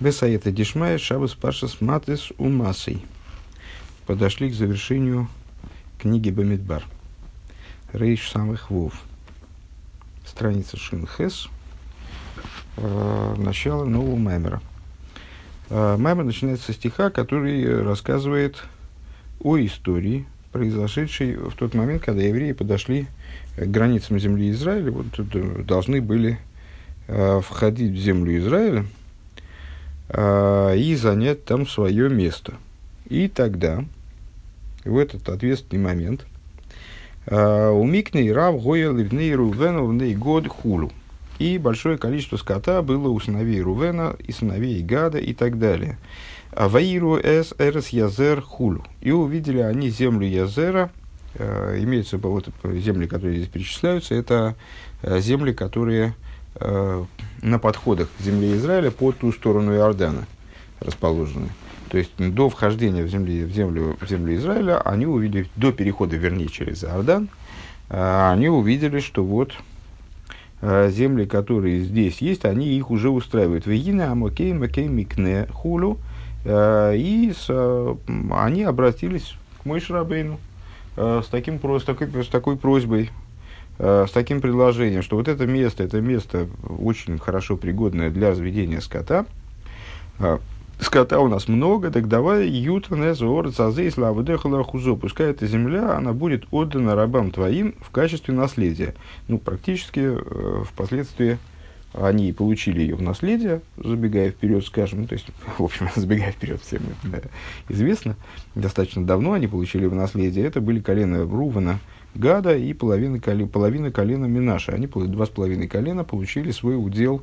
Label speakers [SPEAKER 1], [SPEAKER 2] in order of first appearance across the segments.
[SPEAKER 1] Бесаета Дишмая Шабас Пашас Матис Умасой. Подошли к завершению книги Бамидбар. Рейш самых вов. Страница Шинхес. Э, начало нового Маймера. Э, Маймер начинается со стиха, который рассказывает о истории, произошедшей в тот момент, когда евреи подошли к границам земли Израиля, вот должны были э, входить в землю Израиля – и занять там свое место. И тогда, в этот ответственный момент, а, у Микней Рав Гоя Ливней Рувена в год хулу. И большое количество скота было у сыновей Рувена и сыновей Гада и так далее. А Ваиру эс эрес язер хулу. И увидели они землю Язера, э, имеются вот земли, которые здесь перечисляются, это земли, которые на подходах к земле Израиля по ту сторону Иордана расположены. То есть до вхождения в, земли, в, землю, в землю Израиля они увидели, до перехода, вернее, через Иордан, э, они увидели, что вот э, земли, которые здесь есть, они их уже устраивают. Вегина амокей макей микне хулю. Э, и с, они обратились к Мойшрабейну с, таким, с, такой, с такой просьбой, Э, с таким предложением, что вот это место, это место очень хорошо пригодное для разведения скота. Э, скота у нас много, так давай ютанез орцазей славы хузо. Пускай эта земля, она будет отдана рабам твоим в качестве наследия. Ну, практически э, впоследствии они получили ее в наследие, забегая вперед, скажем, то есть, в общем, забегая вперед, всем да, известно, достаточно давно они получили в наследие, это были колена Рувана, Гада и половина, половина колена Минаша. Они, два с половиной колена, получили свой удел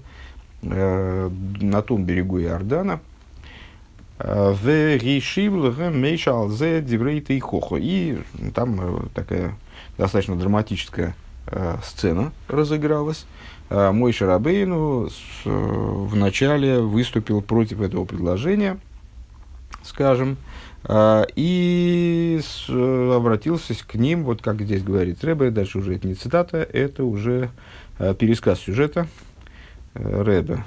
[SPEAKER 1] э, на том берегу Иордана. Э, и там э, такая достаточно драматическая э, сцена разыгралась. Э, мой Шарабейну э, вначале выступил против этого предложения, скажем, а, и обратился к ним, вот как здесь говорит Рэбе, дальше уже это не цитата, это уже а, пересказ сюжета э, Рэбе.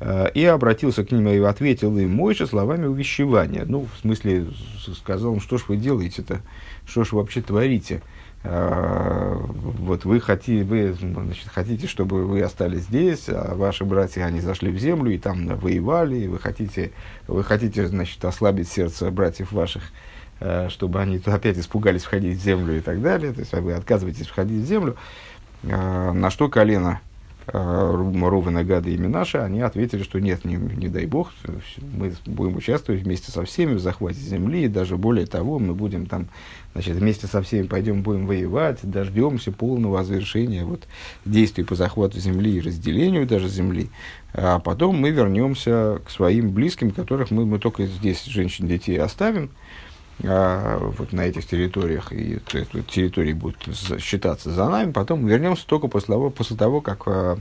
[SPEAKER 1] А, и обратился к ним и ответил им Мойша словами увещевания. Ну, в смысле, сказал им, что ж вы делаете-то, что ж вы вообще творите. А, вот вы хотите, вы, значит, хотите, чтобы вы остались здесь, а ваши братья, они зашли в землю и там воевали, и вы хотите, вы хотите, значит, ослабить сердце братьев ваших, а, чтобы они опять испугались входить в землю и так далее, то есть вы отказываетесь входить в землю, на что колено Рувена, Гада и Минаша, они ответили, что нет, не, не дай бог, мы будем участвовать вместе со всеми в захвате земли, и даже более того, мы будем там, значит, вместе со всеми пойдем, будем воевать, дождемся полного завершения вот, действий по захвату земли и разделению даже земли, а потом мы вернемся к своим близким, которых мы, мы только здесь женщин, детей оставим, а, вот на этих территориях, и территории будут считаться за нами, потом вернемся только после того, после того как а,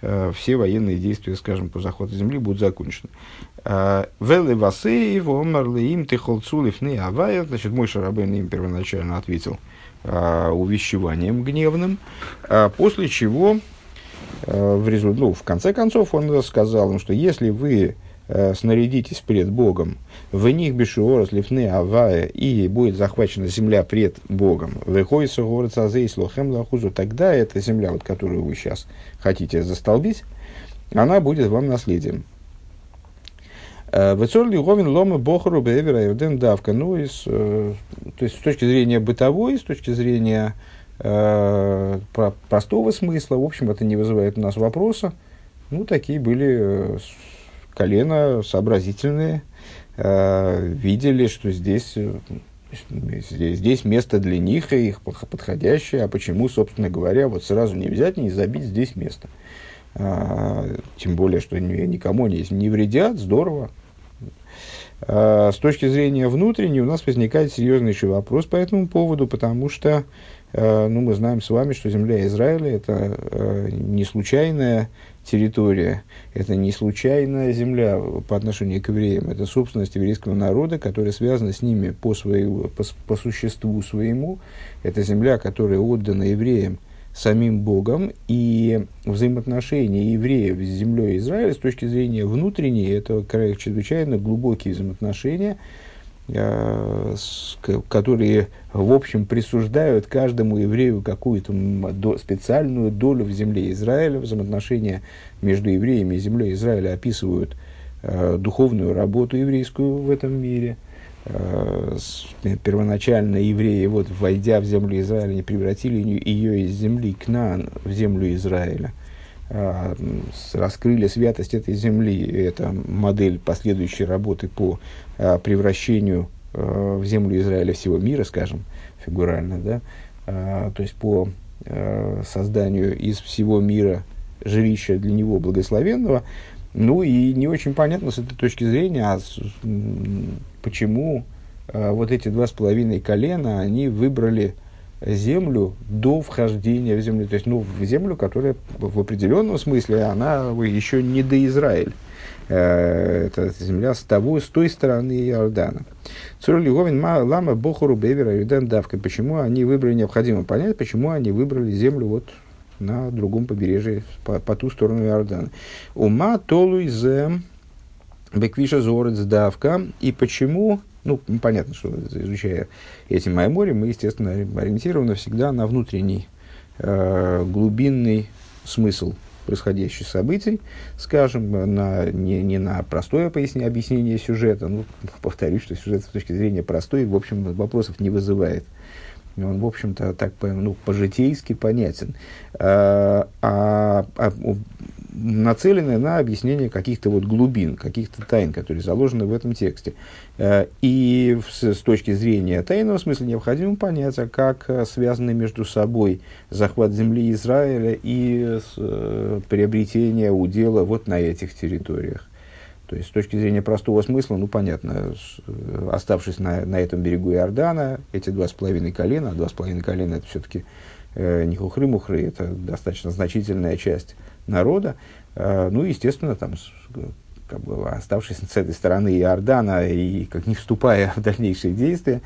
[SPEAKER 1] а, все военные действия, скажем, по захвату земли будут закончены. А, Велы Васеев, Омарли им Тихолцулев не Авая, значит, мой Шарабейн им первоначально ответил а, увещеванием гневным, а, после чего а, в, резу... ну, в конце концов он сказал им, что если вы э, снарядитесь пред Богом, в них бешуорос лифны авая, и будет захвачена земля пред Богом, выходится город сазей слохем лахузу, тогда эта земля, вот, которую вы сейчас хотите застолбить, она будет вам наследием. Э, Вецорли Говин Лома Бохару Бевера Ирден Давка. Ну, из, э, то есть с точки зрения бытовой, с точки зрения э, простого смысла, в общем, это не вызывает у нас вопроса. Ну, такие были э, колено сообразительные, видели, что здесь, э, здесь, здесь место для них, и их подходящее, а почему, собственно говоря, вот сразу не взять, не забить здесь место. А, тем более, что никому не, не вредят, здорово. А, с точки зрения внутренней у нас возникает серьезный еще вопрос по этому поводу, потому что а, ну, мы знаем с вами, что земля Израиля – это не случайная территория, это не случайная земля по отношению к евреям, это собственность еврейского народа, которая связана с ними по, своему, по, по существу своему. Это земля, которая отдана евреям самим Богом, и взаимоотношения евреев с землей Израиля с точки зрения внутренней, это чрезвычайно глубокие взаимоотношения, которые, в общем, присуждают каждому еврею какую-то специальную долю в земле Израиля. Взаимоотношения между евреями и землей Израиля описывают э, духовную работу еврейскую в этом мире – Э, первоначально евреи, вот, войдя в землю Израиля, не превратили ее из земли Кнаан в землю Израиля, раскрыли святость этой земли. Это модель последующей работы по а, превращению а, в землю Израиля всего мира, скажем, фигурально, да, а, то есть по а, созданию из всего мира жилища для него благословенного. Ну и не очень понятно с этой точки зрения, а почему вот эти два с половиной колена, они выбрали землю до вхождения в землю, то есть ну, в землю, которая в определенном смысле, она еще не до Израиль. Э, это земля с, того, с той стороны Иордана. Цурли Говин Лама Бохору Бевера Юден Давка. Почему они выбрали, необходимо понять, почему они выбрали землю вот на другом побережье, по, по ту сторону Иордана. Ума толуй зем Беквиша Зорец Давка. И почему, ну, понятно, что изучая эти море, мы, естественно, ориентированы всегда на внутренний э, глубинный смысл происходящих событий, скажем, на, не, не на простое пояснение, объяснение сюжета, ну, повторюсь, что сюжет с точки зрения простой, в общем, вопросов не вызывает. Он, в общем-то, так ну, по-житейски понятен. А, а, а нацелены на объяснение каких-то вот глубин, каких-то тайн, которые заложены в этом тексте. Э, и с, точки зрения тайного смысла необходимо понять, а как э, связаны между собой захват земли Израиля и э, приобретение удела вот на этих территориях. То есть, с точки зрения простого смысла, ну, понятно, оставшись на, на этом берегу Иордана, эти два с половиной колена, два с половиной колена это все-таки э, не хухры-мухры, это достаточно значительная часть народа. Э, ну, естественно, там, как бы, оставшись с этой стороны Иордана и как не вступая в дальнейшие действия,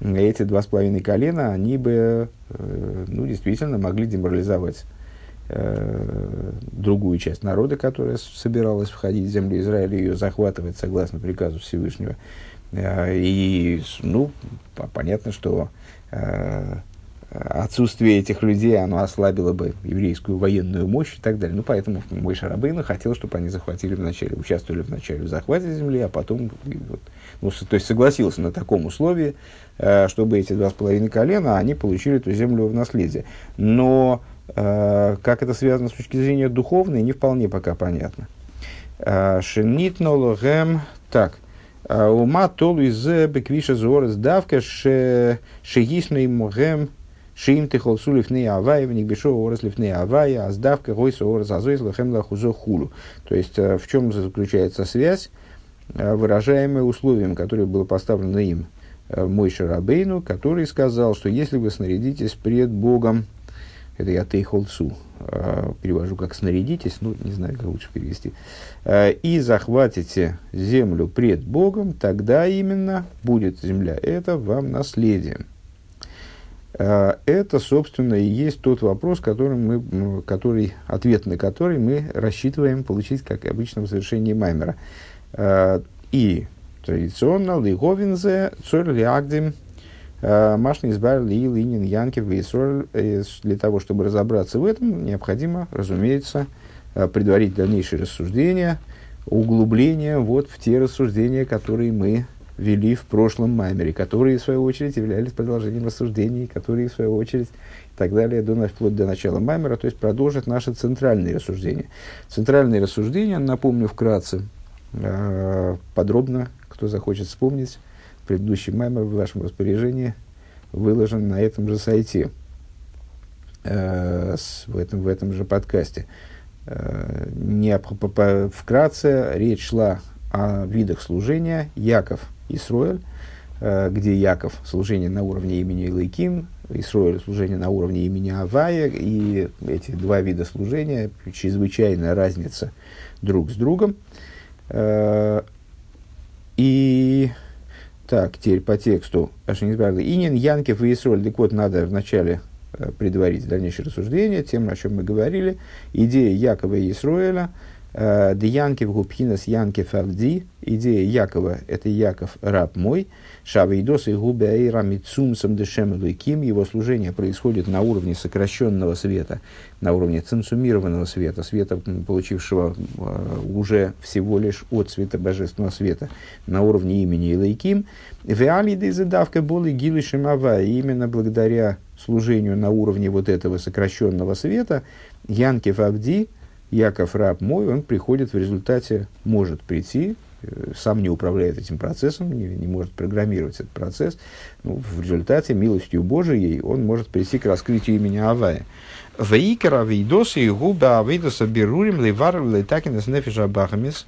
[SPEAKER 1] эти два с половиной колена, они бы, э, ну, действительно могли деморализовать э, другую часть народа, которая собиралась входить в землю Израиля, ее захватывать согласно приказу Всевышнего. И, ну, понятно, что отсутствие этих людей, оно ослабило бы еврейскую военную мощь и так далее. Ну, поэтому мой Шарабейна хотел, чтобы они захватили вначале, участвовали в начале в захвате земли, а потом, вот, ну, то есть согласился на таком условии, э, чтобы эти два с половиной колена, они получили эту землю в наследие. Но э, как это связано с точки зрения духовной, не вполне пока понятно. Э, Шинитнологем, так, Ума толу из беквиша зорес давка шеисну им могем Шим ты холсу лифней авай, в них бешо орас лифней авай, а сдавка гойса орас азойс лахем лахузо хулу. То есть, э, в чем заключается связь, э, выражаемая условием, которое было поставлено им, э, мой Шарабейну, который сказал, что если вы снарядитесь пред Богом, это я тейхолцу, перевожу как снарядитесь, ну, не знаю, как лучше перевести, и захватите землю пред Богом, тогда именно будет земля это вам наследием. Э, это, собственно, и есть тот вопрос, который мы, который, ответ на который мы рассчитываем получить, как обычно, в завершении Маймера. Э, и традиционно Лиговинзе, Цор Лиагдим, э, Машни избавил Ли Линин Янкев Для того, чтобы разобраться в этом, необходимо, разумеется, предварить дальнейшие рассуждения, углубление вот в те рассуждения, которые мы вели в прошлом маймере, которые, в свою очередь, являлись продолжением рассуждений, которые, в свою очередь, и так далее, до, вплоть до начала маймера, то есть продолжат наши центральные рассуждения. Центральные рассуждения, напомню вкратце, э, подробно, кто захочет вспомнить, предыдущий маймер в вашем распоряжении выложен на этом же сайте, э, в, этом, в этом же подкасте. Э, не, вкратце речь шла о видах служения. Яков – Исроэль, э, где Яков служение на уровне имени Илайким, Исроэль служение на уровне имени Авая, и эти два вида служения, чрезвычайная разница друг с другом. Э, и так, теперь по тексту. Инин, Янкев и Исроль. Так вот, надо вначале предварить дальнейшее рассуждение тем, о чем мы говорили. Идея Якова и Исруэля – Э, Деянкив губхинас Янкив Авди, идея Якова, это Яков, раб мой, Шавейдос и Губеэйра Мицумсом Дешем Луким, его служение происходит на уровне сокращенного света, на уровне цинцумированного света, света, получившего э, уже всего лишь от света божественного света, на уровне имени Илайким. Веалиды задавка боли гилы шимава, именно благодаря служению на уровне вот этого сокращенного света, Янкив Авди, Яков раб мой, он приходит в результате, может прийти, э, сам не управляет этим процессом, не, не может программировать этот процесс. Ну, в результате, милостью Божией, он может прийти к раскрытию имени Авая. Вейкара вейдоса и губа авейдоса берурим левар летакинес нефиша бахамис.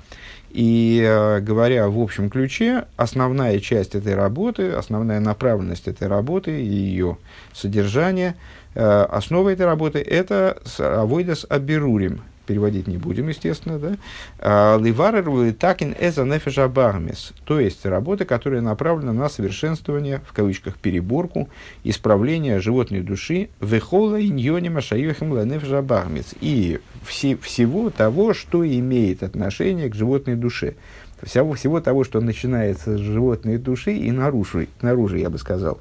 [SPEAKER 1] И э, говоря в общем ключе, основная часть этой работы, основная направленность этой работы и ее содержание, э, основа этой работы – это авойдас аберурим, переводить не будем, естественно, да, а, Ливарер такин эза нефешабармис, то есть работа, которая направлена на совершенствование, в кавычках, переборку, исправление животной души, вехола иньонима шаюхем нефешабармис, и все, всего того, что имеет отношение к животной душе. Всего, всего того, что начинается с животной души и наружу, наружу я бы сказал.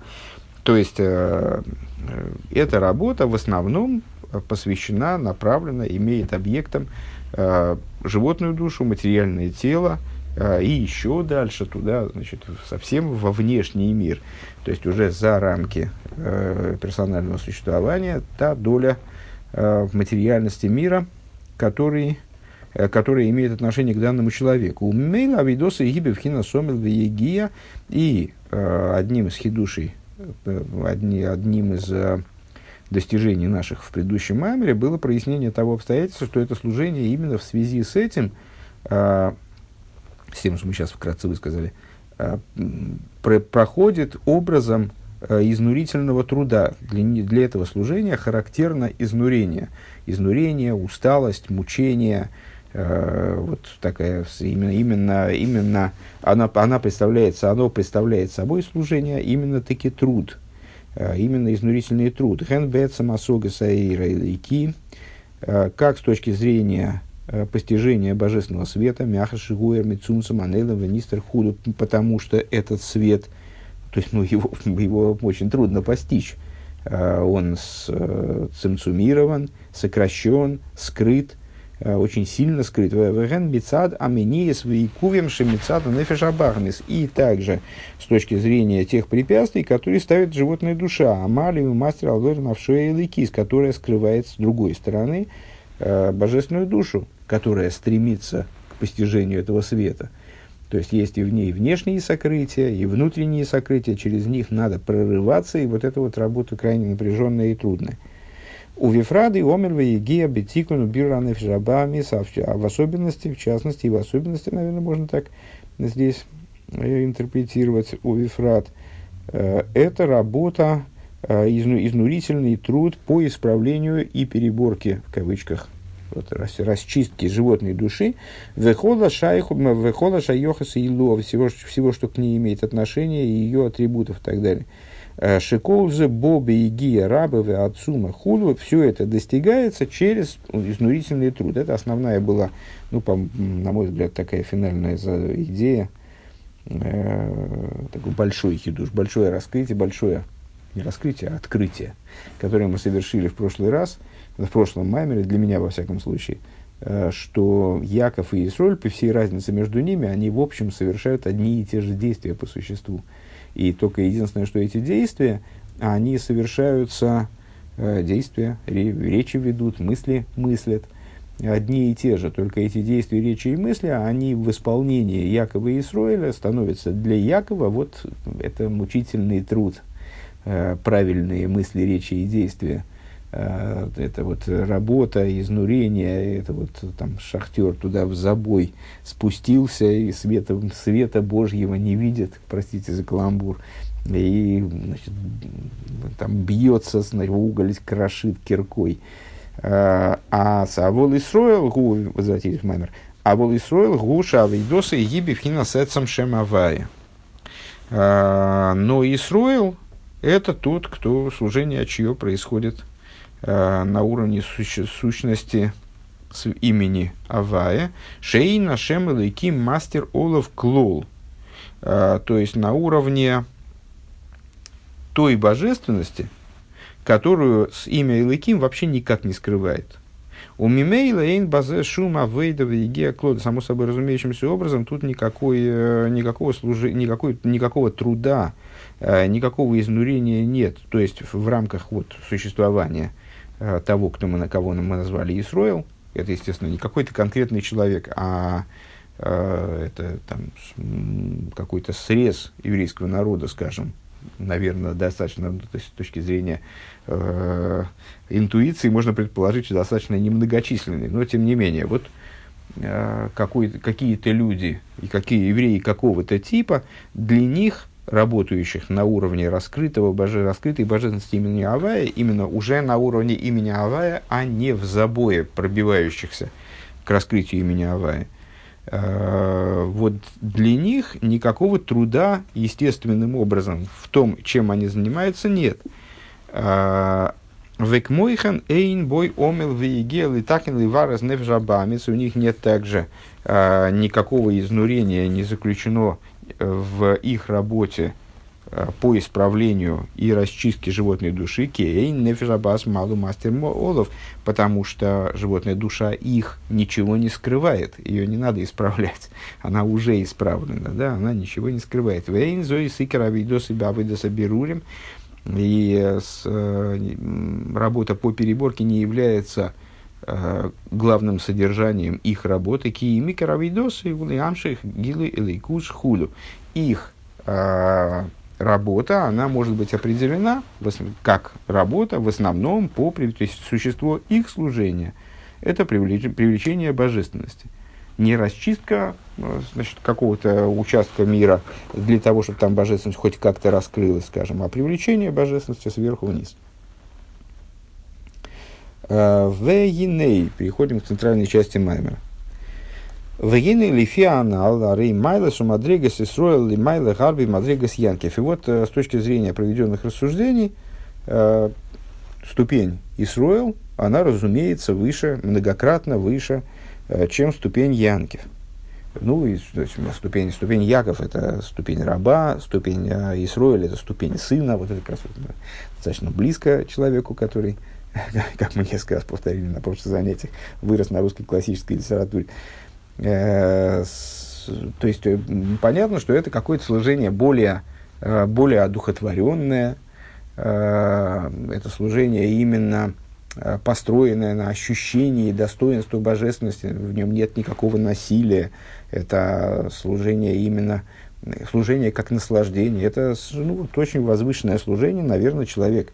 [SPEAKER 1] То есть, э, э, эта работа в основном посвящена, направлена, имеет объектом э, животную душу, материальное тело, э, и еще дальше туда, значит, совсем во внешний мир, то есть уже за рамки э, персонального существования, та доля э, материальности мира, который, э, который имеет отношение к данному человеку. У Мейла Авидоса и Гибевхина Сомел Вегия и э, одним из хидушей, э, одни, одним из достижений наших в предыдущем маймере было прояснение того обстоятельства, что это служение именно в связи с этим, э, с тем, что мы сейчас вкратце высказали, про проходит образом э, изнурительного труда. Для, для этого служения характерно изнурение. Изнурение, усталость, мучение, э, вот такая именно, именно, именно она, она представляется, оно представляет собой служение именно таки труд, а, именно изнурительный труд. Хенбет самосога саира и а, как с точки зрения а, постижения божественного света, мяха шигуэр мицунцам анелем венистер худу, потому что этот свет, то есть ну, его, его очень трудно постичь. Он цимцумирован, сокращен, скрыт, Э, очень сильно скрыт. Веген мецад амениес вейкувим шемицад нефешабарнис. И также с точки зрения тех препятствий, которые ставит животная душа. Амали мастер алвер навшуя ликис, которая скрывает с другой стороны э, божественную душу, которая стремится к постижению этого света. То есть есть и в ней внешние сокрытия, и внутренние сокрытия, через них надо прорываться, и вот эта вот работа крайне напряженная и трудная. У Вифрады Омер Вегия Бетикуну Бираны Жабами, а в особенности, в частности, и в особенности, наверное, можно так здесь э, интерпретировать у Вифрат, э, это работа, э, изнурительный труд по исправлению и переборке, в кавычках, вот, расчистки животной души, вехола шайху, вехола шайохаса илу, всего, всего, что к ней имеет отношение, и ее атрибутов и так далее. Э, Шиколзе, Боби, Игия, Рабовы, Ацума, Худу, все это достигается через изнурительный труд. Это основная была, ну, по, на мой взгляд, такая финальная идея, э, такой большой хидуш, большое раскрытие, большое, не раскрытие, а открытие, которое мы совершили в прошлый раз, в прошлом маймере, для меня, во всяком случае, э, что Яков и Исроль, при всей разнице между ними, они, в общем, совершают одни и те же действия по существу. И только единственное, что эти действия, они совершаются, э, действия, речи ведут, мысли мыслят, одни и те же, только эти действия, речи и мысли, они в исполнении Якова и Исроиля становятся для Якова, вот это мучительный труд, э, правильные мысли, речи и действия – это вот работа, изнурение, это вот там шахтер туда в забой спустился и света, света Божьего не видит, простите за каламбур, и значит, там бьется, уголь крошит киркой. Э, а Савол Исроил, гу, возвратились в маймер, а Вол Исроил гуша авидоса и гиби фина сетсам шемавая. Э, но Исроил, это тот, кто служение чье происходит э, на уровне сущности с имени Авая. Шейна Шем Элейким Мастер Олов Клол. Э, то есть на уровне той божественности, которую с имя Элейким вообще никак не скрывает. У Мимейла Эйн Базе Шума Вейдова Егея Клода. Само собой разумеющимся образом, тут никакой, э, никакого, служи, никакой, никакого труда, э, никакого изнурения нет. То есть в рамках вот, существования э, того, кто мы, кого мы назвали Исроил, это, естественно, не какой-то конкретный человек, а это там, какой-то срез еврейского народа, скажем, наверное, достаточно, то есть, с точки зрения э, интуиции, можно предположить, что достаточно немногочисленный. Но, тем не менее, вот э, какие-то люди и какие евреи какого-то типа, для них, работающих на уровне раскрытого, боже, раскрытой божественности имени Авая, именно уже на уровне имени Авая, а не в забое пробивающихся к раскрытию имени Авая – Э, вот для них никакого труда естественным образом в том, чем они занимаются, нет. Э, Векмойхан эйн бой омел виегел и такин ливарас невжабамец. У них нет также э, никакого изнурения не заключено в их работе Э, по исправлению и расчистке животной души кейн нефишабас малу мастер олов, потому что животная душа их ничего не скрывает, ее не надо исправлять, она уже исправлена, да, она ничего не скрывает. Вейн зои сикера видоса бавыдоса берурим, и с, э, работа по переборке не является главным содержанием их работы, ки микровидосы, амших, гилы, элейкуш, худу. Их э, работа, она может быть определена как работа в основном по то есть существо их служения. Это привлечение божественности. Не расчистка э, значит, какого-то участка мира для того, чтобы там божественность хоть как-то раскрылась, скажем, а привлечение божественности сверху вниз. Э, в Еней переходим к центральной части Маймера. Вегины лифианал, рей майлес у мадригас и сроил ли майле гарби мадригас янкев. И вот э, с точки зрения проведенных рассуждений, э, ступень Исроил, она, разумеется, выше, многократно выше, э, чем ступень Янкев. Ну, и, то есть, ступень, ступень Яков – это ступень раба, ступень Исроиль – это ступень сына. Вот это как раз достаточно близко человеку, который, как мы несколько раз повторили на прошлых занятиях, вырос на русской классической литературе. Э, то есть э, понятно, что это какое-то служение более, э, более одухотворенное, это служение именно построенное на ощущении достоинства божественности, в нем нет никакого насилия, это служение именно, служение как наслаждение, это ну, очень возвышенное служение, наверное, человек,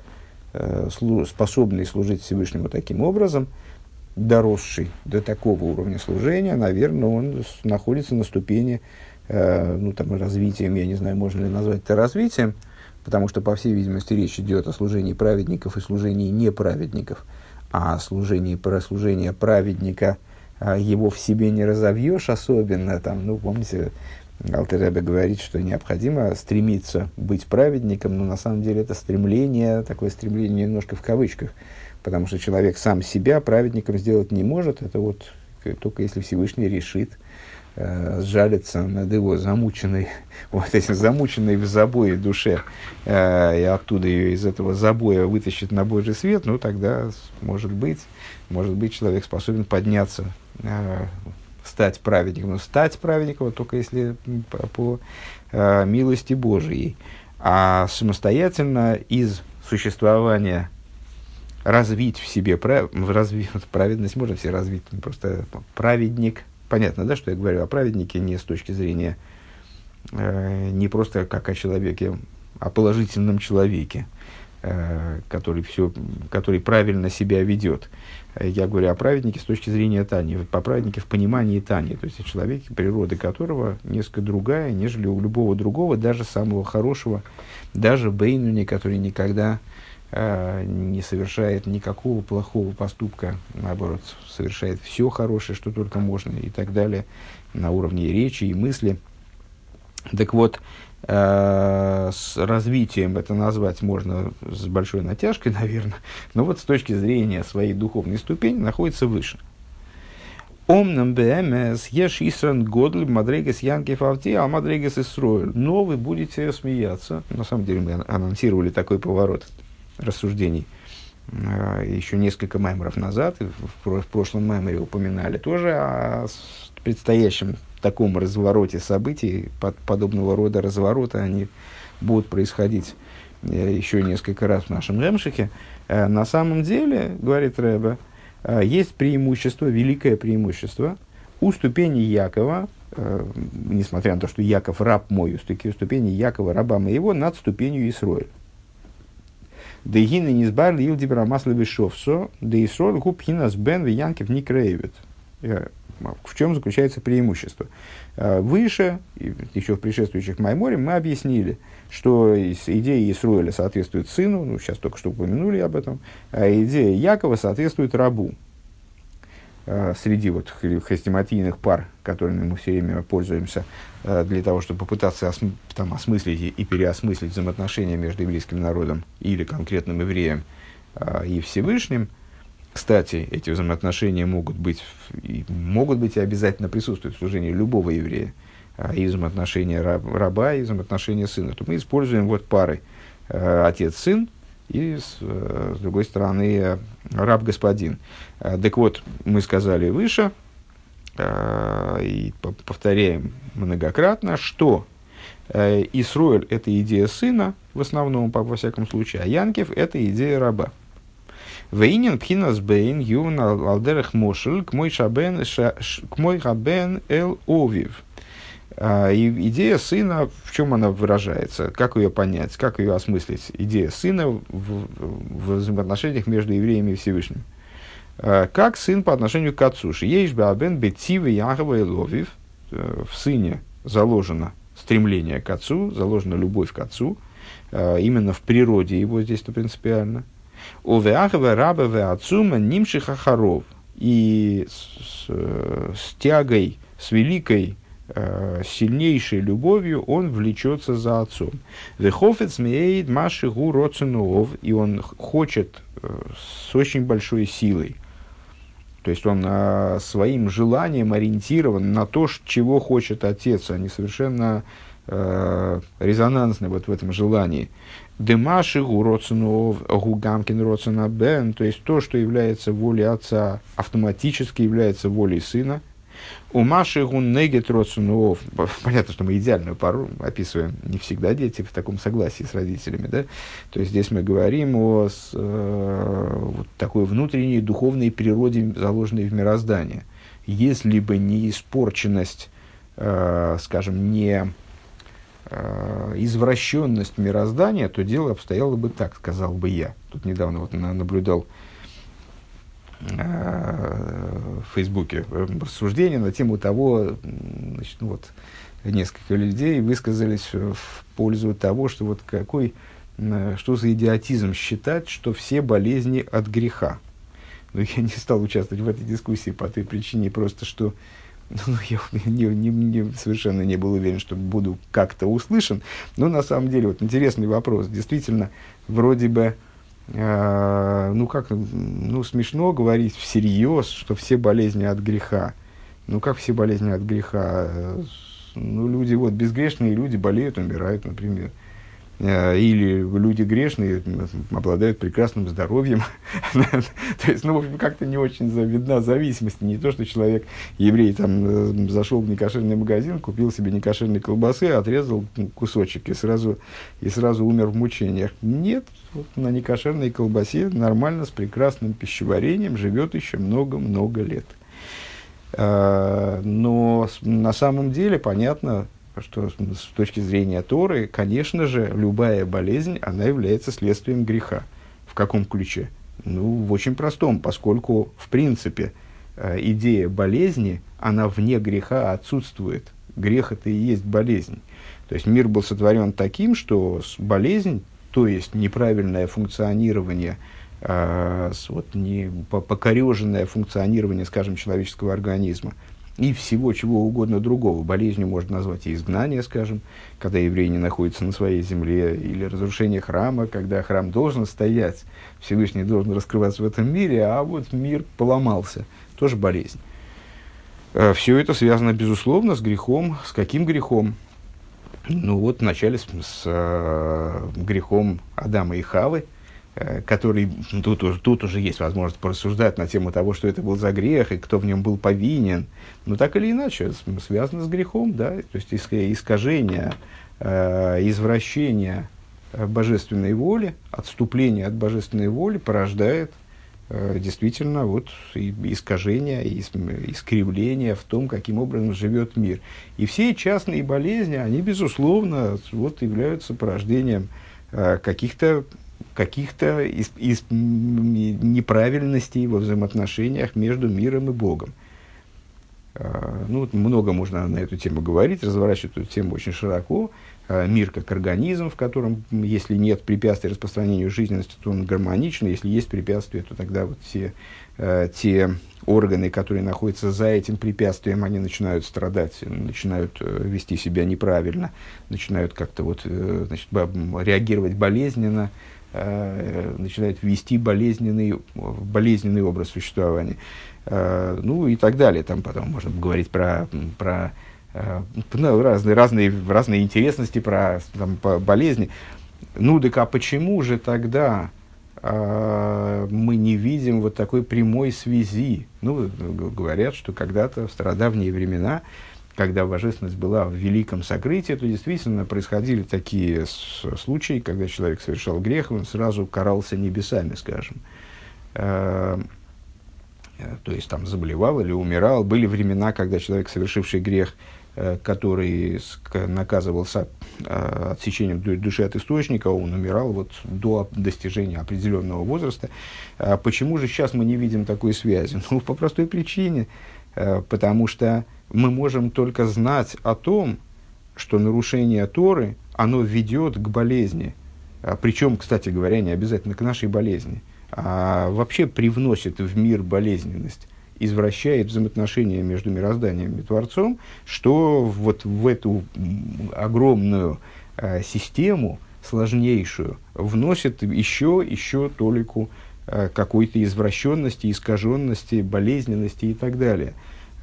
[SPEAKER 1] способный служить Всевышнему таким образом – доросший до такого уровня служения, наверное, он находится на ступени, э, ну, там, развитием, я не знаю, можно ли назвать это развитием, потому что, по всей видимости, речь идет о служении праведников и служении неправедников, а служение, про служение праведника а его в себе не разовьешь особенно, там, ну, помните, Алтеребе говорит, что необходимо стремиться быть праведником, но на самом деле это стремление, такое стремление немножко в кавычках – потому что человек сам себя праведником сделать не может. Это вот только если Всевышний решит э, сжалиться над его замученной, вот этим замученной в забое душе, э, и оттуда ее из этого забоя вытащит на Божий свет, ну тогда, может быть, может быть, человек способен подняться, э, стать праведником. Но стать праведником только если по, по э, милости Божией. А самостоятельно из существования развить в себе прав... разви... праведность, можно все развить, просто праведник. Понятно, да, что я говорю о праведнике не с точки зрения, э, не просто как о человеке, о положительном человеке, который, все, который правильно себя ведет. Я говорю о праведнике с точки зрения Тани, по праведнике в понимании Тани, то есть о человеке, природы которого несколько другая, нежели у любого другого, даже самого хорошего, даже Бейнуни, который никогда Э, не совершает никакого плохого поступка, наоборот, совершает все хорошее, что только можно и так далее, на уровне речи и мысли. Так вот, э, с развитием это назвать можно с большой натяжкой, наверное, но вот с точки зрения своей духовной ступени находится выше. Омнам БМС еш исран годль мадрегес янки фавти, а мадрегес исроэль. Но вы будете смеяться. На самом деле мы анонсировали такой поворот рассуждений э, еще несколько маймеров назад. В прошлом маймере упоминали тоже о предстоящем таком развороте событий, под, подобного рода разворота, они будут происходить э, еще несколько раз в нашем Ремшихе. Э, на самом деле, говорит Рэбе, э, есть преимущество, великое преимущество у ступени Якова, несмотря на то, что Яков раб мой, у ступени Якова раба моего над ступенью Исроэль. Дегины низбар лил дибрамас левишовсо, да Исроэль губ хинас бен виянкев не крейвит. В чем заключается преимущество? А, выше, еще в предшествующих Майморе, мы объяснили, что идея Исруэля соответствует сыну, ну, сейчас только что упомянули об этом, а идея Якова соответствует рабу. А, среди вот хрестоматийных пар, которыми мы все время пользуемся а, для того, чтобы попытаться осм- там, осмыслить и переосмыслить взаимоотношения между еврейским народом или конкретным евреем и Всевышним – кстати, эти взаимоотношения могут быть, и могут быть и обязательно присутствуют в служении любого еврея. А и взаимоотношения раб, раба, и взаимоотношения сына. То мы используем вот пары э, отец-сын и, с, э, с другой стороны, э, раб-господин. Так вот, мы сказали выше, и повторяем многократно, что Исруэль – это идея сына, в основном, во всяком случае, а Янкев – это идея раба. Вейнин пхинас бейн ювн алдерех мошель к мой шабен к мой хабен эл овив. А, идея сына, в чем она выражается, как ее понять, как ее осмыслить? Идея сына в, в взаимоотношениях между евреями и Всевышним. А, как сын по отношению к отцу. Ейш бабен бетивы Яхова и Ловив. Э, в сыне заложено стремление к отцу, заложена любовь к отцу. А, именно в природе его здесь-то принципиально – Увеахова рабове отцума нимших ахаров. И с, с, тягой, с великой, э, сильнейшей любовью он влечется за отцом. Вехофец меет маши гу роценуов, и он хочет э, с очень большой силой. То есть он э, своим желанием ориентирован на то, чего хочет отец. Они совершенно э, резонансны вот в этом желании. Демаши гуроцинов гугамкин роцина бен, то есть то, что является волей отца, автоматически является волей сына. У Маши гун негет роцинов, понятно, что мы идеальную пару описываем, не всегда дети в таком согласии с родителями, да? То есть здесь мы говорим о с, э, вот такой внутренней духовной природе, заложенной в мироздание. Если бы не испорченность, э, скажем, не извращенность мироздания, то дело обстояло бы так, сказал бы я. Тут недавно вот наблюдал э, в Фейсбуке э, рассуждение на тему того, значит, ну вот, несколько людей высказались в пользу того, что вот какой, э, что за идиотизм считать, что все болезни от греха. Но я не стал участвовать в этой дискуссии по той причине, просто что ну, я не, не, не, совершенно не был уверен, что буду как-то услышан. Но на самом деле, вот интересный вопрос. Действительно, вроде бы, э, ну как, ну смешно говорить всерьез, что все болезни от греха. Ну как все болезни от греха? Ну люди, вот безгрешные люди болеют, умирают, например. Э, или люди грешные обладают прекрасным здоровьем. То есть, ну, в общем, как-то не очень видна зависимость. Не то, что человек, еврей, там, э, зашел в некошерный магазин, купил себе некошерной колбасы, отрезал кусочек и сразу, и сразу умер в мучениях. Нет, вот на некошерной колбасе нормально, с прекрасным пищеварением живет еще много-много лет. Э, но на самом деле, понятно, что с точки зрения Торы, конечно же, любая болезнь, она является следствием греха. В каком ключе? Ну, в очень простом, поскольку, в принципе, э, идея болезни, она вне греха отсутствует. Грех это и есть болезнь. То есть мир был сотворен таким, что болезнь, то есть неправильное функционирование, э, вот не, покореженное функционирование, скажем, человеческого организма, и всего чего угодно другого. Болезнью можно назвать и изгнание, скажем, когда евреи не находятся на своей земле, или разрушение храма, когда храм должен стоять, Всевышний должен раскрываться в этом мире, а вот мир поломался. Тоже болезнь. Э, Все это связано, безусловно, с грехом. С каким грехом? Ну вот вначале с, с э, грехом Адама и Хавы, который, ну, тут, тут уже есть возможность порассуждать на тему того, что это был за грех и кто в нем был повинен. Но так или иначе, связано с грехом, да, то есть искажение, э, извращение э, божественной воли, отступление от божественной воли порождает Э, действительно вот искажение, искривление в том, каким образом живет мир. И все частные болезни, они, безусловно, вот являются порождением э, каких-то каких-то из, из неправильностей во взаимоотношениях между миром и Богом. Э, ну, много можно на эту тему говорить, разворачивать эту тему очень широко. Э, мир как организм, в котором, если нет препятствий распространению жизненности, то он гармоничный. Если есть препятствия, то тогда вот все э, те органы, которые находятся за этим препятствием, они начинают страдать, начинают э, вести себя неправильно, начинают как-то вот, э, значит, реагировать болезненно, э, начинают вести болезненный, болезненный образ существования. Э, ну и так далее. Там потом можно говорить про, про Э, ну, разные, разные, разные интересности про там, по болезни. Ну, так а почему же тогда мы не видим вот такой прямой связи? Ну, говорят, что когда-то в стародавние времена, когда божественность была в великом сокрытии, то действительно происходили такие случаи, когда человек совершал грех, он сразу карался небесами, скажем. Э, э то есть там заболевал или умирал. Были времена, когда человек, совершивший грех, Э, который наказывался э, отсечением души от источника, он умирал вот до достижения определенного возраста. А почему же сейчас мы не видим такой связи? Ну, по простой причине, потому что мы можем только знать о том, что нарушение Торы, оно ведет к болезни. А Причем, кстати говоря, не обязательно к нашей болезни, а вообще привносит в мир болезненность извращает взаимоотношения между мирозданием и Творцом, что вот в эту огромную э, систему, сложнейшую, вносит еще, еще толику э, какой-то извращенности, искаженности, болезненности и так далее.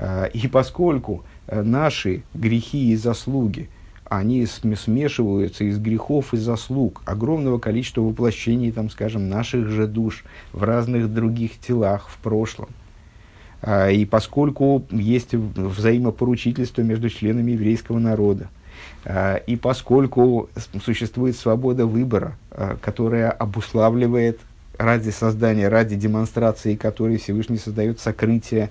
[SPEAKER 1] Э, и поскольку э, наши грехи и заслуги, они смешиваются из грехов и заслуг огромного количества воплощений, там, скажем, наших же душ в разных других телах в прошлом, а, и поскольку есть взаимопоручительство между членами еврейского народа, и поскольку существует свобода выбора, которая обуславливает ради создания, ради демонстрации которой Всевышний создает сокрытие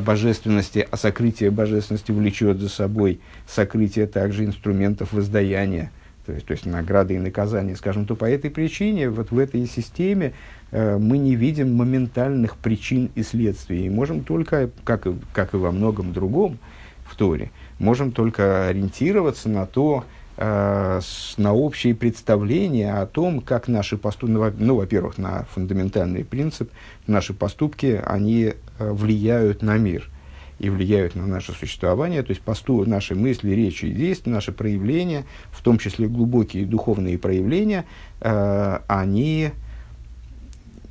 [SPEAKER 1] божественности, а сокрытие божественности влечет за собой сокрытие также инструментов воздаяния, то есть, то есть награды и наказания, скажем, то по этой причине вот в этой системе Э, мы не видим моментальных причин и следствий. И можем только, как и, как и во многом другом в Торе, можем только ориентироваться на то, э, на общие представления о том, как наши поступки, ну, ну, во-первых, на фундаментальный принцип, наши поступки, они э, влияют на мир и влияют на наше существование, то есть посту, наши мысли, речи и действия, наши проявления, в том числе глубокие духовные проявления, э, они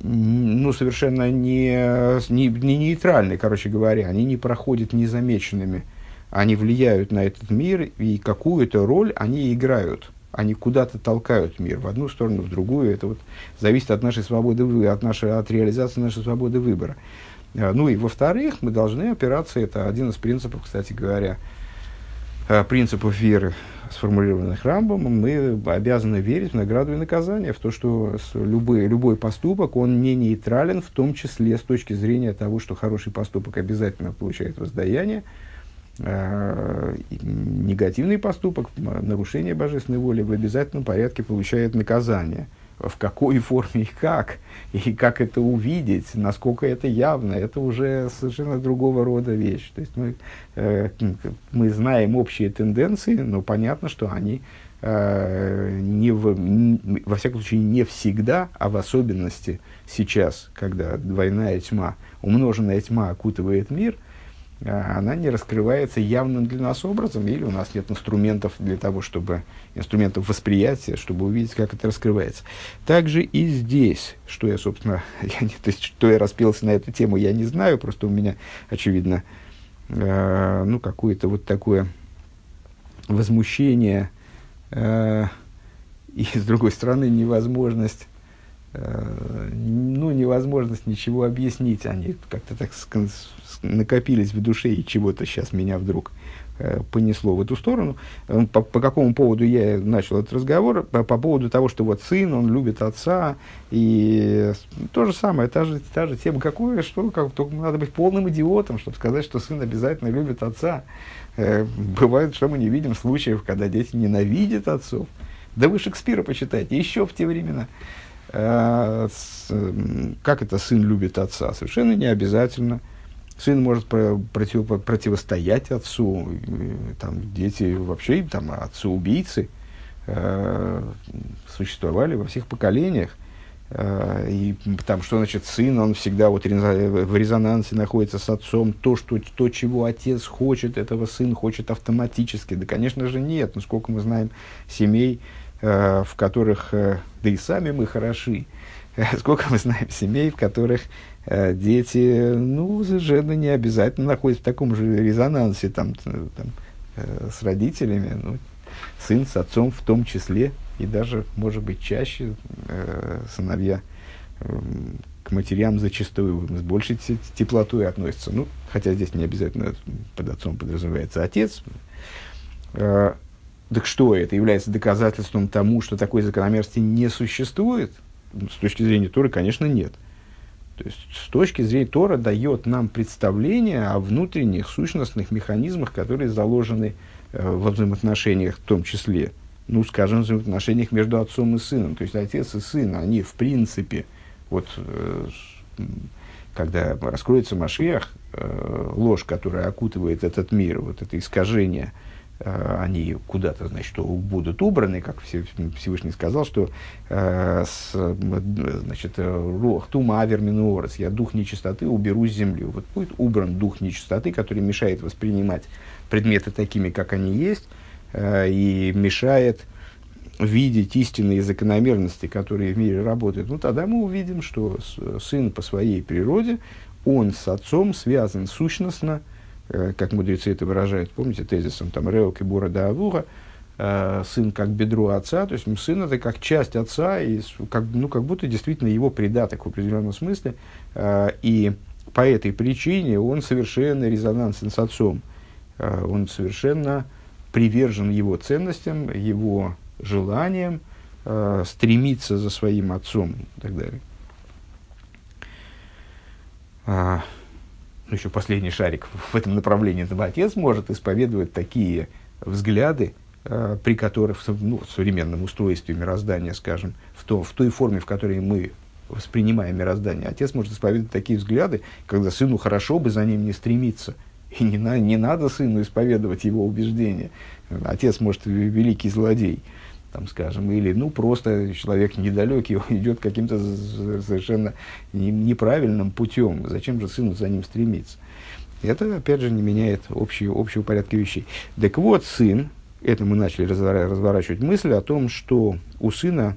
[SPEAKER 1] ну, совершенно не, не, не нейтральны, короче говоря, они не проходят незамеченными. Они влияют на этот мир, и какую-то роль они играют. Они куда-то толкают мир в одну сторону, в другую. Это вот зависит от нашей свободы, от, нашей, от реализации нашей свободы выбора. А, ну и во-вторых, мы должны опираться, это один из принципов, кстати говоря, Э, принципов веры, сформулированных Рамбомом, мы обязаны верить в награду и наказание, в то, что любой, любой поступок, он не нейтрален, в том числе с точки зрения того, что хороший поступок обязательно получает воздаяние, негативный поступок, нарушение божественной воли в обязательном порядке получает наказание – в какой форме и как, и как это увидеть, насколько это явно, это уже совершенно другого рода вещь. То есть мы, э, мы знаем общие тенденции, но понятно, что они э, не в, не, во всяком случае не всегда, а в особенности сейчас, когда двойная тьма, умноженная тьма окутывает мир, она не раскрывается явным для нас образом, или у нас нет инструментов для того, чтобы, инструментов восприятия, чтобы увидеть, как это раскрывается. Также и здесь, что я, собственно, я не, то есть, что я распелся на эту тему, я не знаю, просто у меня, очевидно, э, ну, какое-то вот такое возмущение, э, и, с другой стороны, невозможность ну, невозможность ничего объяснить. Они как-то так накопились в душе, и чего-то сейчас меня вдруг э, понесло в эту сторону. Э, по, по какому поводу я начал этот разговор? По, по поводу того, что вот сын, он любит отца, и то же самое, та же, та же тема, какую, что, как, только надо быть полным идиотом, чтобы сказать, что сын обязательно любит отца. Бывает, что мы не видим случаев, когда дети ненавидят отцов. Да вы Шекспира почитайте, еще в те времена. Э, как это сын любит отца? Совершенно не обязательно. Сын может против, противостоять отцу. Там, дети вообще, там, отцу-убийцы э, существовали во всех поколениях. Э, и там, что значит сын, он всегда вот в резонансе находится с отцом. То, что, то, чего отец хочет, этого сын хочет автоматически. Да, конечно же, нет. Но сколько мы знаем семей, Э, в которых, э, да и сами мы хороши, сколько мы знаем семей, в которых э, дети, ну, совершенно не обязательно находятся в таком же резонансе там, там, с родителями, ну, сын с отцом в том числе, и даже, может быть, чаще сыновья к матерям зачастую с большей теплотой относятся. Ну, хотя здесь не обязательно под отцом подразумевается отец. Так что это является доказательством тому, что такой закономерности не существует? С точки зрения Торы, конечно, нет. То есть, с точки зрения Тора дает нам представление о внутренних сущностных механизмах, которые заложены э, во взаимоотношениях в том числе. Ну, скажем, взаимоотношениях между отцом и сыном. То есть, отец и сын, они в принципе, вот, э, когда раскроется Машиах, э, ложь, которая окутывает этот мир, вот это искажение – они куда-то, значит, будут убраны, как Всевышний сказал, что э, с, значит, рох тума аверминуорес, я дух нечистоты уберу с земли. Вот будет убран дух нечистоты, который мешает воспринимать предметы такими, как они есть, э, и мешает видеть истинные закономерности, которые в мире работают, ну тогда мы увидим, что сын по своей природе, он с отцом связан сущностно, Э, как мудрецы это выражают, помните, тезисом там Реок и Бура да Авура, э, сын как бедро отца, то есть сын это как часть отца, и как, ну, как будто действительно его придаток в определенном смысле, э, и по этой причине он совершенно резонансен с отцом, он совершенно привержен его ценностям, его желаниям, стремиться за своим отцом и так далее. Ну, еще последний шарик в этом направлении, этого отец может исповедовать такие взгляды, э, при которых ну, в современном устройстве мироздания, скажем, в, то, в той форме, в которой мы воспринимаем мироздание, отец может исповедовать такие взгляды, когда сыну хорошо бы за ним не стремиться. И не, на, не надо сыну исповедовать его убеждения. Отец, может, великий злодей там, скажем, или ну, просто человек недалекий, он идет каким-то совершенно неправильным путем. Зачем же сыну за ним стремиться? Это, опять же, не меняет общего, общего порядка вещей. Так вот, сын, это мы начали разворачивать мысль о том, что у сына,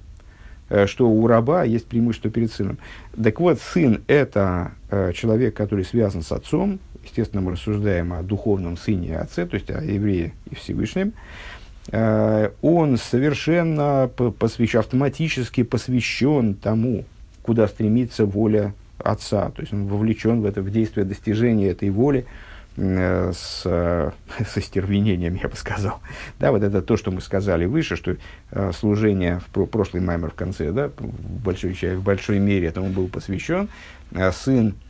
[SPEAKER 1] э, что у раба есть преимущество перед сыном. Так вот, сын – это э, человек, который связан с отцом, естественно, мы рассуждаем о духовном сыне и отце, то есть о еврее и Всевышнем. Э, он совершенно посвящен, автоматически посвящен тому, куда стремится воля отца. То есть он вовлечен в это в действие достижения этой воли э, с, со стервенением, я бы сказал. Да, вот это то, что мы сказали выше, что э, служение в про, прошлый маймер в конце, да, в большой, в большой мере этому был посвящен. сын Э,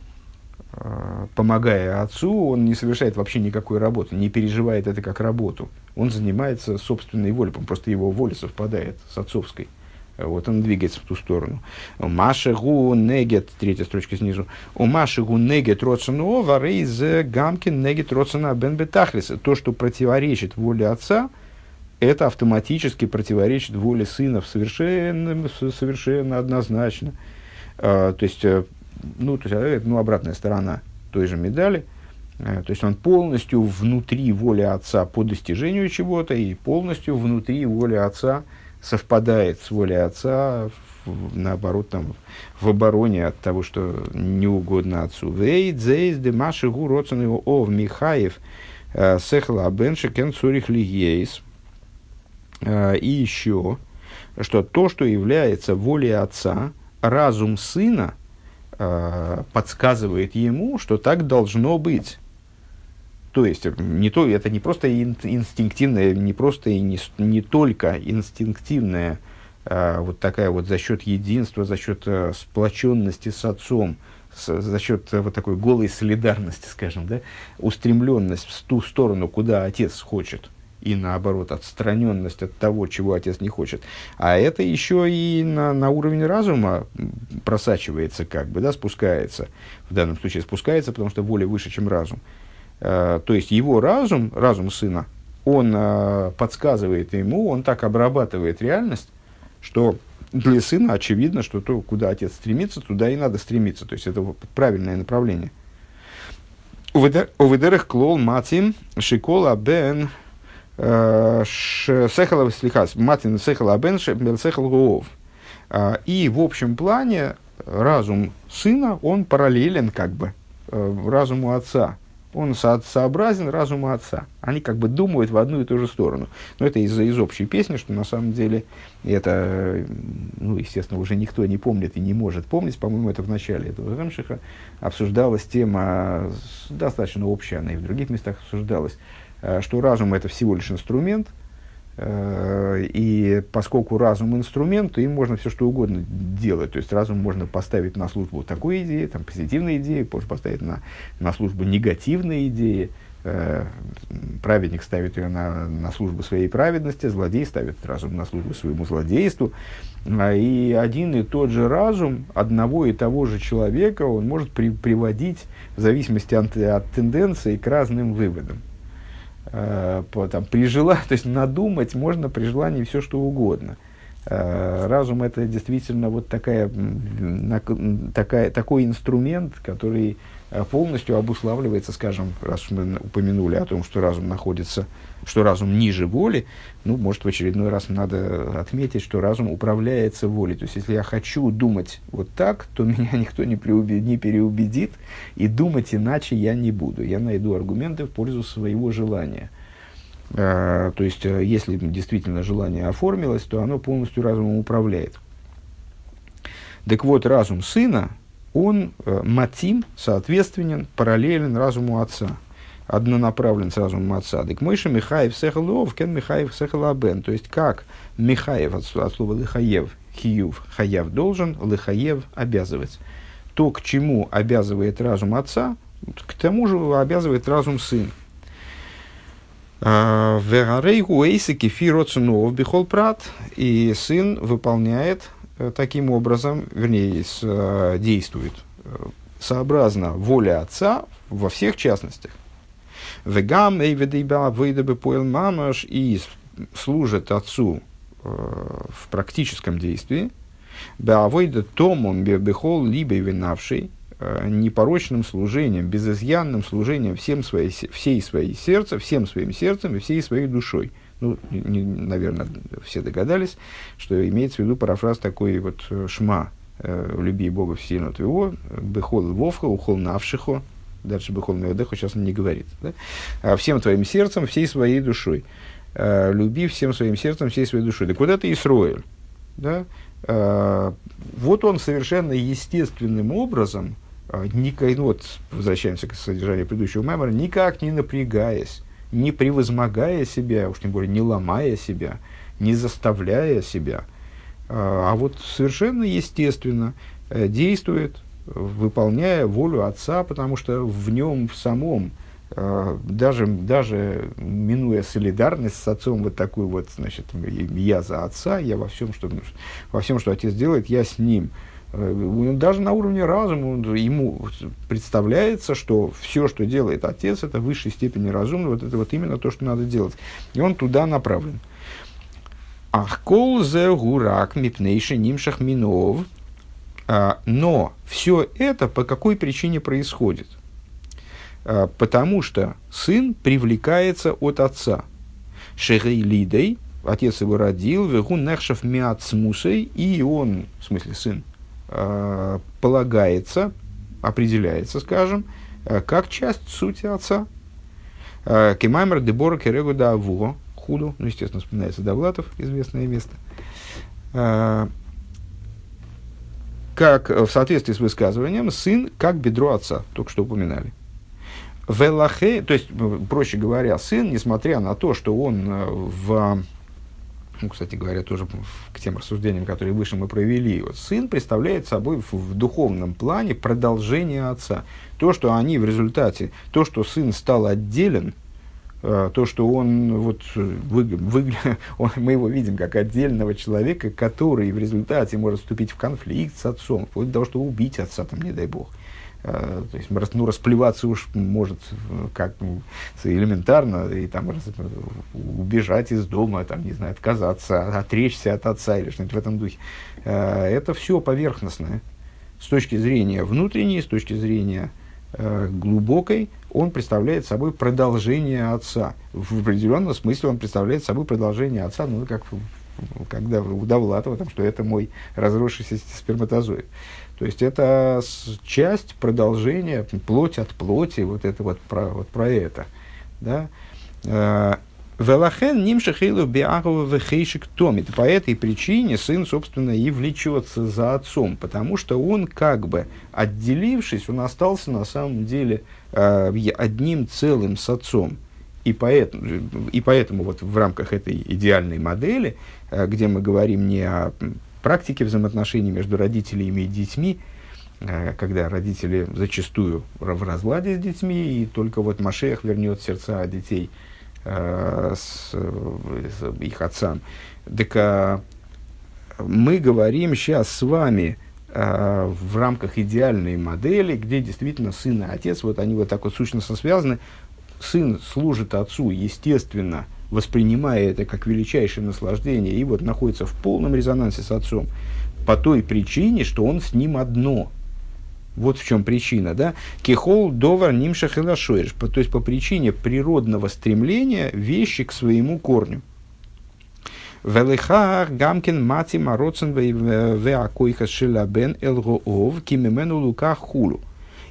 [SPEAKER 1] помогая отцу, он не совершает вообще никакой работы, не переживает это как работу. Он занимается собственной волей, просто его воля совпадает с отцовской. Вот он двигается в ту сторону. Маша гу негет, третья строчка снизу. У Маши гу негет родсону варейз гамкин негет родсона бен бетахлис. То, что противоречит воле отца, это автоматически противоречит воле сына совершенно, совершенно однозначно. А, то есть э, ну, то есть, ну, обратная сторона той же медали, То есть он полностью внутри воли Отца по достижению чего-то и полностью внутри воли Отца совпадает с волей Отца, наоборот, там, в обороне от того, что не угодно Отцу. Вейд, зейс, демаши, гу, родсон его, ов, Михаев, сехла, абенши, кен, цурих, лигейс. И еще, что то, что является волей Отца, разум Сына подсказывает ему, что так должно быть. То есть, не то, это не просто инстинктивное, не просто и не, не только инстинктивное, а, вот такая вот за счет единства, за счет а, сплоченности с отцом, с, за счет а, вот такой голой солидарности, скажем, да, устремленность в ту сторону, куда отец хочет, и наоборот, отстраненность от того, чего отец не хочет. А это еще и на, на уровень разума просачивается, как бы, да, спускается. В данном случае спускается, потому что воля выше, чем разум. Э, то есть его разум, разум сына, он э, подсказывает ему, он так обрабатывает реальность, что для сына очевидно, что то, куда отец стремится, туда и надо стремиться. То есть это правильное направление. Уведерах клол матим шикола бен э, сехала слихас матин сехала бен сехал гуов. И в общем плане разум сына, он параллелен как бы разуму отца он со- сообразен разуму отца. Они как бы думают в одну и ту же сторону. Но это из-за из общей песни, что на самом деле это, ну, естественно, уже никто не помнит и не может помнить. По-моему, это в начале этого Ремшиха обсуждалась тема, достаточно общая, она и в других местах обсуждалась, э, что разум это всего лишь инструмент – и поскольку разум инструмент, то им можно все что угодно делать. То есть разум можно поставить на службу такой идеи, там, позитивной идеи, можно поставить на, на службу негативной идеи. Э, праведник ставит ее на, на службу своей праведности, злодей ставит разум на службу своему злодейству. А, и один и тот же разум одного и того же человека он может при, приводить в зависимости от, от тенденции к разным выводам э, по, там, при желании, то есть надумать можно при желании все что угодно. Э, разум это действительно вот такая, такая, такой инструмент, который э, полностью обуславливается, скажем, раз мы упомянули о том, что разум находится что разум ниже воли, ну, может, в очередной раз надо отметить, что разум управляется волей. То есть, если я хочу думать вот так, то меня никто не, преубед... не переубедит, и думать иначе я не буду. Я найду аргументы в пользу своего желания. А, то есть, э, если действительно желание оформилось, то оно полностью разумом управляет. Так вот, разум сына, он э, матим, соответственен, параллелен разуму отца однонаправлен сразу отца. Так Мойша Михаев Сехалов, Кен Михаев Сехалабен. То есть, как Михаев от, от слова Лихаев, Хиюв, Хаяв должен, Лихаев обязывать. То, к чему обязывает разум отца, к тому же обязывает разум сын. А, Верарейгу Эйсики Фироцунов Бихол Прат. И сын выполняет таким образом, вернее, э, действует э, сообразно воле отца во всех частностях. Вегам выйдабы поел мамаш и служит отцу э, в практическом действии. Беавойда томом бехол либо винавший э, непорочным служением, безызъянным служением всем своей, всей своей сердца, всем своим сердцем и всей своей душой. Ну, не, наверное, все догадались, что имеется в виду парафраз такой вот э, шма, э, «Люби Бога всесильного твоего, бехол вовха, ухол навшихо, дальше Бехол Меодеху сейчас он не говорит, да? а всем твоим сердцем, всей своей душой. А, люби всем своим сердцем, всей своей душой. Да куда ты Исроэль? Да? А, вот он совершенно естественным образом, никак, ну вот возвращаемся к содержанию предыдущего мемора, никак не напрягаясь, не превозмогая себя, уж тем более не ломая себя, не заставляя себя, а, а вот совершенно естественно э, действует выполняя волю Отца, потому что в нем в самом, э, даже, даже минуя солидарность с Отцом, вот такую вот, значит, я за Отца, я во всем, что, во всем, что Отец делает, я с ним. Э, даже на уровне разума ему представляется, что все, что делает Отец, это в высшей степени разумно, вот это вот именно то, что надо делать. И он туда направлен. Ахкол зе гурак мипнейши нимшах минов а, но все это по какой причине происходит? э, потому что сын привлекается от отца. Лидей, отец его родил, вегун нехшев миацмусой, и он, в смысле сын, полагается, определяется, скажем, э, как часть сути отца. Э, Кемаймер дебора керегу да авуо, худу, ну, естественно, вспоминается Давлатов, известное место. Э, как в соответствии с высказыванием, сын как бедро отца, только что упоминали. Велахе, то есть, проще говоря, сын, несмотря на то, что он в ну, кстати говоря, тоже к тем рассуждениям, которые выше мы провели, вот, сын представляет собой в, в духовном плане продолжение отца. То, что они в результате, то, что сын стал отделен, э, то, что он, вот, вы, вы, он, мы его видим как отдельного человека, который в результате может вступить в конфликт с отцом, вплоть до того, чтобы убить отца, там, не дай бог. Э, то есть ну, расплеваться уж может э, как элементарно и там раз, убежать из дома, там, не знаю, отказаться, отречься от отца или что-нибудь в этом духе. Э, это все поверхностное. С точки зрения внутренней, с точки зрения глубокой, он представляет собой продолжение отца. В определенном смысле он представляет собой продолжение отца, ну, как когда у Довлатова, там, что это мой разросшийся сперматозоид. То есть это часть продолжения, плоть от плоти, вот это вот про, вот про это. Да? Э, Велахен нимшахилу биахова томит. По этой причине сын, собственно, и влечется за отцом, потому что он, как бы отделившись, он остался на самом деле э, одним целым с отцом. И поэтому, и поэтому вот в рамках этой идеальной модели, э, где мы говорим не о практике взаимоотношений между родителями и детьми, э, когда родители зачастую в разладе с детьми, и только вот Машех вернет сердца детей э, с, их отцам. Так а, мы говорим сейчас с вами э, в рамках идеальной модели, где действительно сын и отец, вот они вот так вот сущностно связаны. Сын служит отцу, естественно, воспринимая это как величайшее наслаждение и вот находится в полном резонансе с отцом по той причине, что он с ним одно. Вот в чем причина, да? Кихол довар нимшах и то есть по причине природного стремления вещи к своему корню. Велихар гамкин мати мароцен веакойха шилабен элгоов кимимену лука хулу.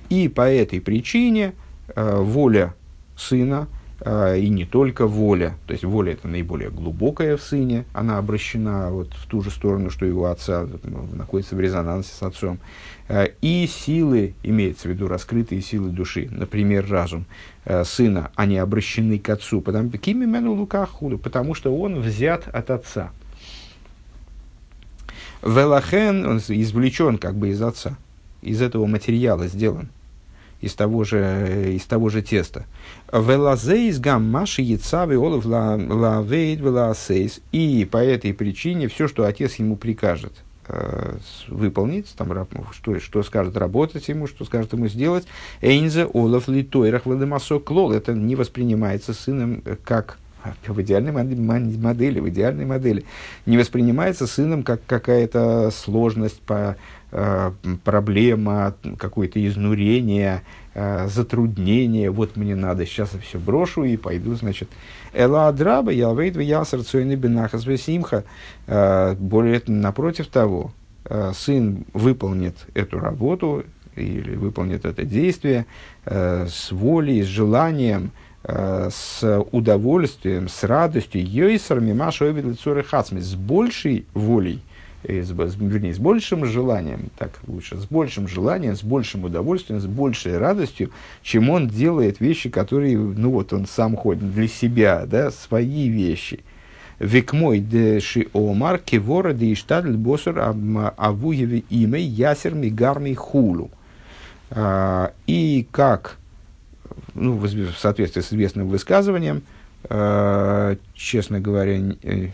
[SPEAKER 1] И по этой причине э, воля сына – и не только воля, то есть воля это наиболее глубокая в сыне, она обращена вот в ту же сторону, что его отца, находится в резонансе с отцом, а, и силы, имеется в виду раскрытые силы души, например, разум а, сына, они обращены к отцу, потому, потому что он взят от отца. Велахен, он извлечен как бы из отца, из этого материала сделан из того же, из того же теста. Велазейс гам маши яцавы олов лавейд веласейс. И по этой причине все, что отец ему прикажет э, выполнить, там, что, что скажет работать ему, что скажет ему сделать, эйнзе олов литойрах велемасо клол. Это не воспринимается сыном как в идеальной модели, в идеальной модели, не воспринимается сыном как какая-то сложность по Э, проблема, какое-то изнурение, э, затруднение, вот мне надо, сейчас я все брошу и пойду, значит, Эла Адраба, Ялвейд, Ясар, Цойны, Бенахас, Симха. Э, более напротив того, сын выполнит эту работу или выполнит это действие с волей, с желанием, с удовольствием, с радостью, Йойсар, Мимаш, с большей волей, и с, вернее, с большим желанием, так лучше, с большим желанием, с большим удовольствием, с большей радостью, чем он делает вещи, которые, ну вот, он сам ходит для себя, да, свои вещи. Век мой де ши омар кевора де иштадль босер авуеве имя ясер мигарми хулу. А, и как, ну, в соответствии с известным высказыванием, а, честно говоря, э,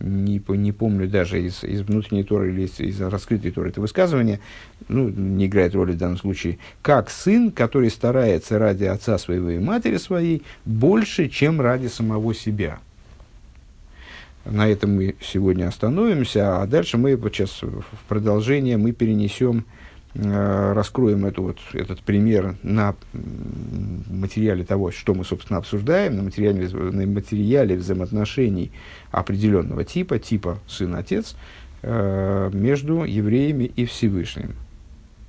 [SPEAKER 1] не, не помню даже из, из внутренней торы или из, из раскрытой торы это высказывание, ну, не играет роли в данном случае, как сын, который старается ради отца своего и матери своей больше, чем ради самого себя. На этом мы сегодня остановимся, а дальше мы вот сейчас в продолжение мы перенесем раскроем эту вот, этот пример на материале того, что мы, собственно, обсуждаем, на материале, на материале взаимоотношений определенного типа, типа сын-отец, э, между евреями и Всевышним.